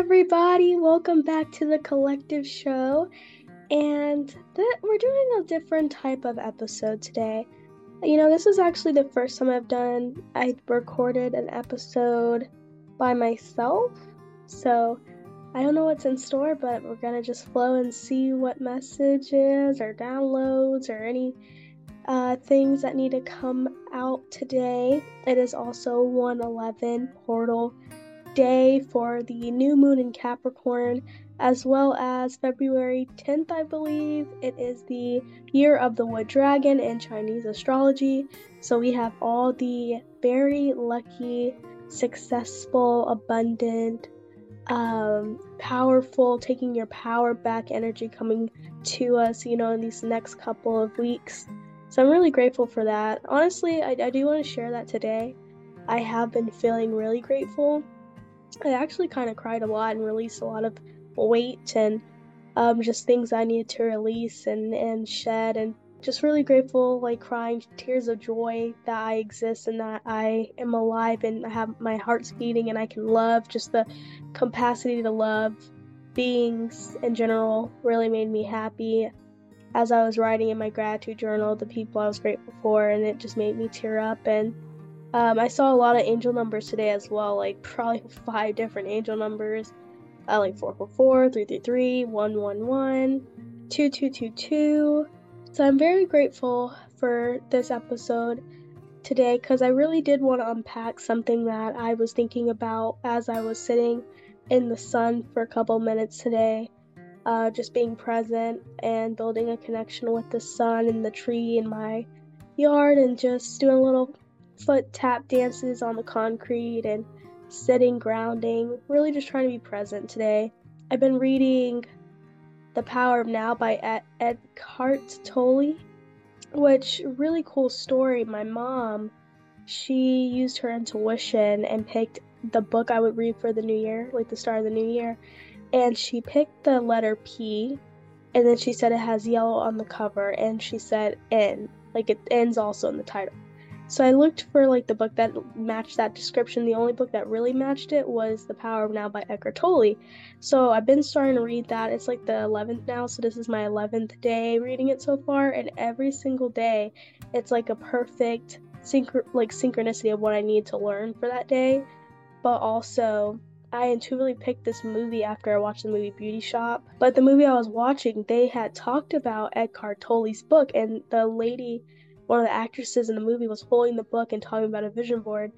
everybody. Welcome back to the Collective Show. And th- we're doing a different type of episode today. You know, this is actually the first time I've done, I recorded an episode by myself. So I don't know what's in store, but we're going to just flow and see what messages or downloads or any uh, things that need to come out today. It is also 111 portal day for the new moon in Capricorn, as well as February 10th, I believe. It is the year of the wood dragon in Chinese astrology. So we have all the very lucky, successful, abundant, um, powerful, taking your power back energy coming to us, you know, in these next couple of weeks. So I'm really grateful for that. Honestly, I, I do want to share that today. I have been feeling really grateful I actually kind of cried a lot and released a lot of weight and um, just things I needed to release and, and shed and just really grateful, like crying tears of joy that I exist and that I am alive and I have my heart's beating and I can love. Just the capacity to love beings in general really made me happy. As I was writing in my gratitude journal, the people I was grateful for, and it just made me tear up and um, I saw a lot of angel numbers today as well, like probably five different angel numbers, uh, like 444, 333, 111, 2222. So I'm very grateful for this episode today because I really did want to unpack something that I was thinking about as I was sitting in the sun for a couple minutes today. Uh, just being present and building a connection with the sun and the tree in my yard and just doing a little foot tap dances on the concrete and sitting grounding, really just trying to be present today. I've been reading The Power of Now by Ed- Eckhart Tolle, which really cool story. My mom, she used her intuition and picked the book I would read for the new year, like the start of the new year, and she picked the letter P and then she said it has yellow on the cover and she said N, like it ends also in the title. So I looked for like the book that matched that description. The only book that really matched it was The Power of Now by Eckhart Tolle. So I've been starting to read that. It's like the 11th now, so this is my 11th day reading it so far and every single day it's like a perfect synch- like synchronicity of what I need to learn for that day. But also I intuitively picked this movie after I watched the movie Beauty Shop. But the movie I was watching, they had talked about Eckhart Tolle's book and the lady one of the actresses in the movie was holding the book and talking about a vision board,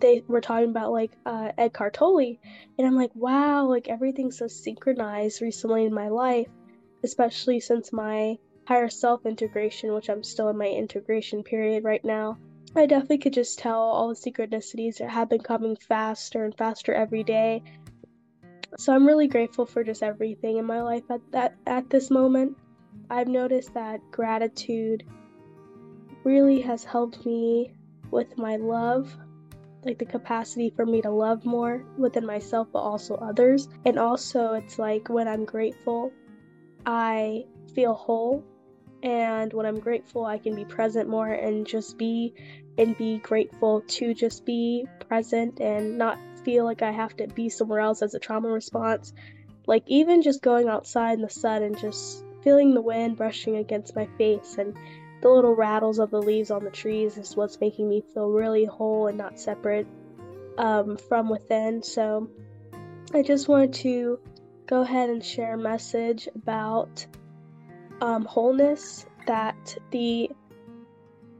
they were talking about like uh, Eckhart Tolle, and I'm like, wow, like everything's so synchronized recently in my life, especially since my higher self integration, which I'm still in my integration period right now. I definitely could just tell all the synchronicities that have been coming faster and faster every day. So I'm really grateful for just everything in my life at that at this moment. I've noticed that gratitude really has helped me with my love, like the capacity for me to love more within myself, but also others. And also, it's like when I'm grateful, I feel whole. And when I'm grateful, I can be present more and just be and be grateful to just be present and not feel like I have to be somewhere else as a trauma response. Like, even just going outside in the sun and just feeling the wind brushing against my face and the little rattles of the leaves on the trees is what's making me feel really whole and not separate um, from within. So I just wanted to go ahead and share a message about um, wholeness that the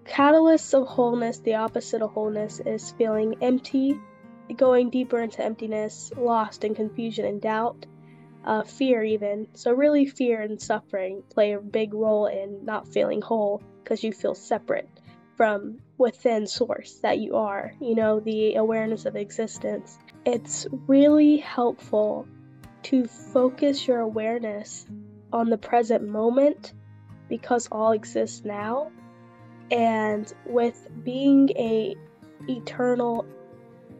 catalyst of wholeness, the opposite of wholeness, is feeling empty, going deeper into emptiness, lost in confusion and doubt uh, fear, even. So, really, fear and suffering play a big role in not feeling whole because you feel separate from within source that you are, you know, the awareness of existence. It's really helpful to focus your awareness on the present moment because all exists now. And with being a eternal,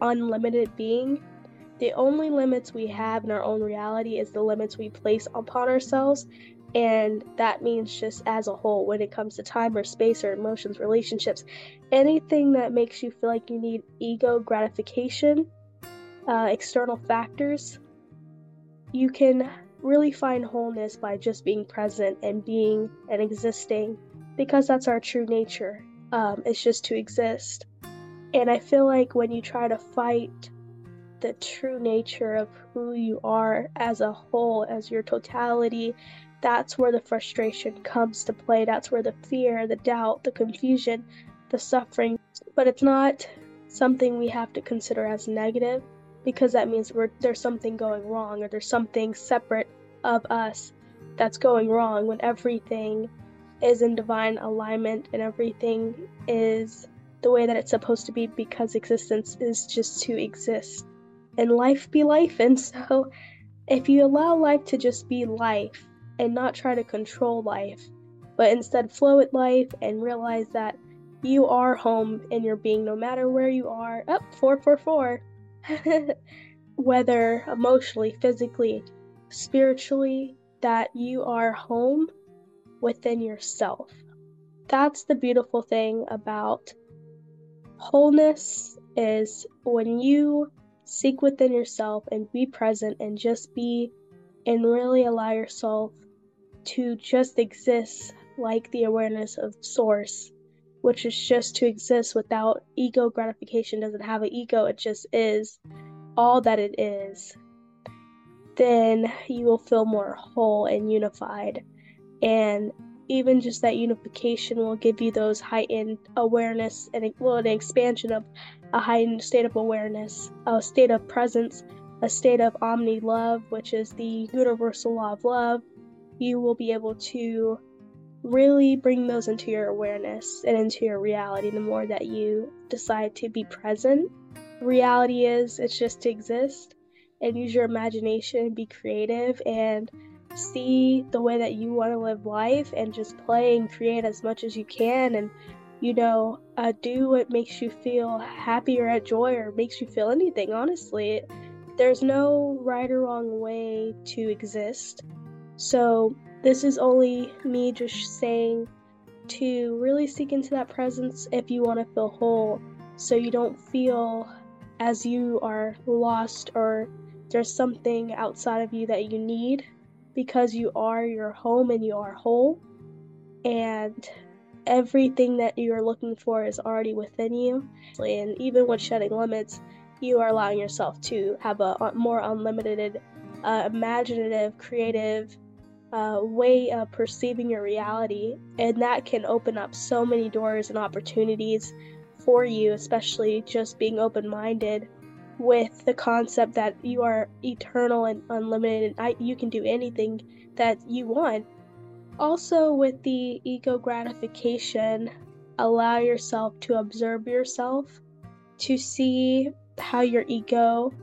unlimited being, the only limits we have in our own reality is the limits we place upon ourselves. And that means just as a whole, when it comes to time or space or emotions, relationships, anything that makes you feel like you need ego gratification, uh, external factors, you can really find wholeness by just being present and being and existing because that's our true nature. Um, it's just to exist. And I feel like when you try to fight the true nature of who you are as a whole, as your totality, that's where the frustration comes to play. That's where the fear, the doubt, the confusion, the suffering. But it's not something we have to consider as negative because that means there's something going wrong or there's something separate of us that's going wrong when everything is in divine alignment and everything is the way that it's supposed to be because existence is just to exist and life be life. And so, if you allow life to just be life and not try to control life, but instead flow with life and realize that you are home in your being no matter where you are, up oh, 444. Whether emotionally, physically, spiritually, that you are home within yourself. That's the beautiful thing about wholeness is when you seek within yourself and be present and just be and really allow yourself to just exist like the awareness of source which is just to exist without ego gratification. Doesn't have an ego it just is all that it is. Then you will feel more whole and unified. And even just that unification will give you those heightened awareness and well, an expansion of a heightened state of awareness, a state of presence, a state of omni love, which is the universal law of love. You will be able to really bring those into your awareness and into your reality the more that you decide to be present. Reality is it's just to exist and use your imagination, be creative and see the way that you want to live life and just play and create as much as you can and you know uh, do what makes you feel happy or at joy or makes you feel anything honestly. There's no right or wrong way to exist. So this is only me just saying to really seek into that presence if you want to feel whole so you don't feel as you are lost or there's something outside of you that you need because you are your home and you are whole and everything that you are looking for is already within you. And even with shedding limits you are allowing yourself to have a more unlimited uh, imaginative creative uh, way of perceiving your reality. And that can open up so many doors and opportunities for you especially just being open-minded with the concept that you are eternal and unlimited and you can do anything that you want. Also, with the ego gratification, allow yourself to observe yourself, to see how your ego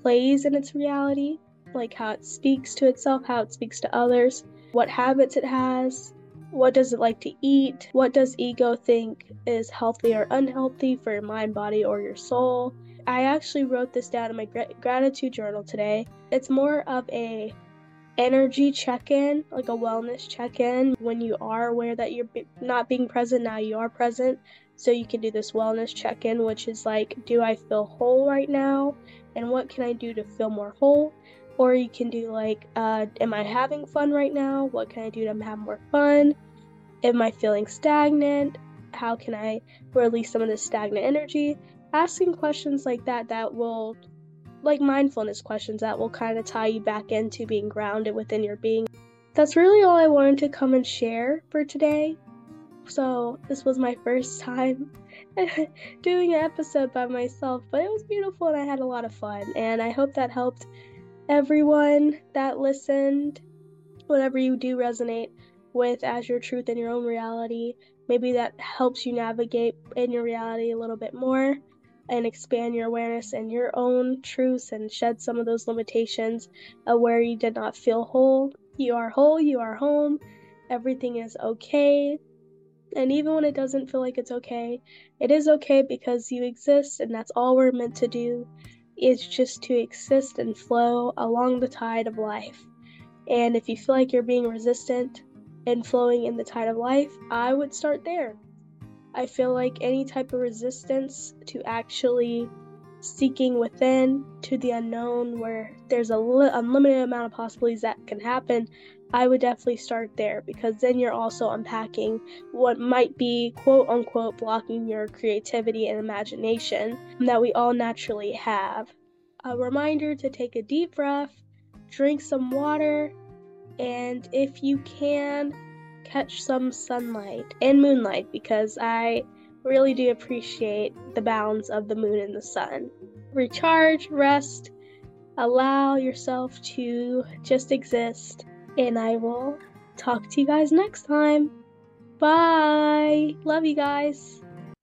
plays in its reality, like how it speaks to itself, how it speaks to others, what habits it has, what does it like to eat, what does ego think is healthy or unhealthy for your mind, body, or your soul I actually wrote this down in my gratitude journal today. It's more of a energy check-in, like a wellness check-in when you are aware that you're not being present now you are present. So you can do this wellness check-in which is like do I feel whole right now and what can I do to feel more whole? Or you can do like uh, am I having fun right now? What can I do to have more fun? Am I feeling stagnant? How can I release some of this stagnant energy? Asking questions like that that will like mindfulness questions that will kind of tie you back into being grounded within your being. That's really all I wanted to come and share for today. So, this was my first time doing an episode by myself, but it was beautiful and I had a lot of fun. And I hope that helped everyone that listened. Whatever you do resonate with as your truth in your own reality, maybe that helps you navigate in your reality a little bit more and expand your awareness and your own truths and shed some of those limitations of where you did not feel whole. You are whole, you are home, everything is okay. And even when it doesn't feel like it's okay, it is okay because you exist and that's all we're meant to do is just to exist and flow along the tide of life. And if you feel like you're being resistant and flowing in the tide of life, I would start there. I feel like any type of resistance to actually seeking within to the unknown where there's a li- unlimited amount of possibilities that can happen, I would definitely start there because then you're also unpacking what might be quote unquote blocking your creativity and imagination that we all naturally have. A reminder to take a deep breath, drink some water, and if you can, catch some sunlight and moonlight because I really do appreciate the balance of the moon and the sun. Recharge, rest, allow yourself to just exist, and I will talk to you guys next time. Bye. Love you guys.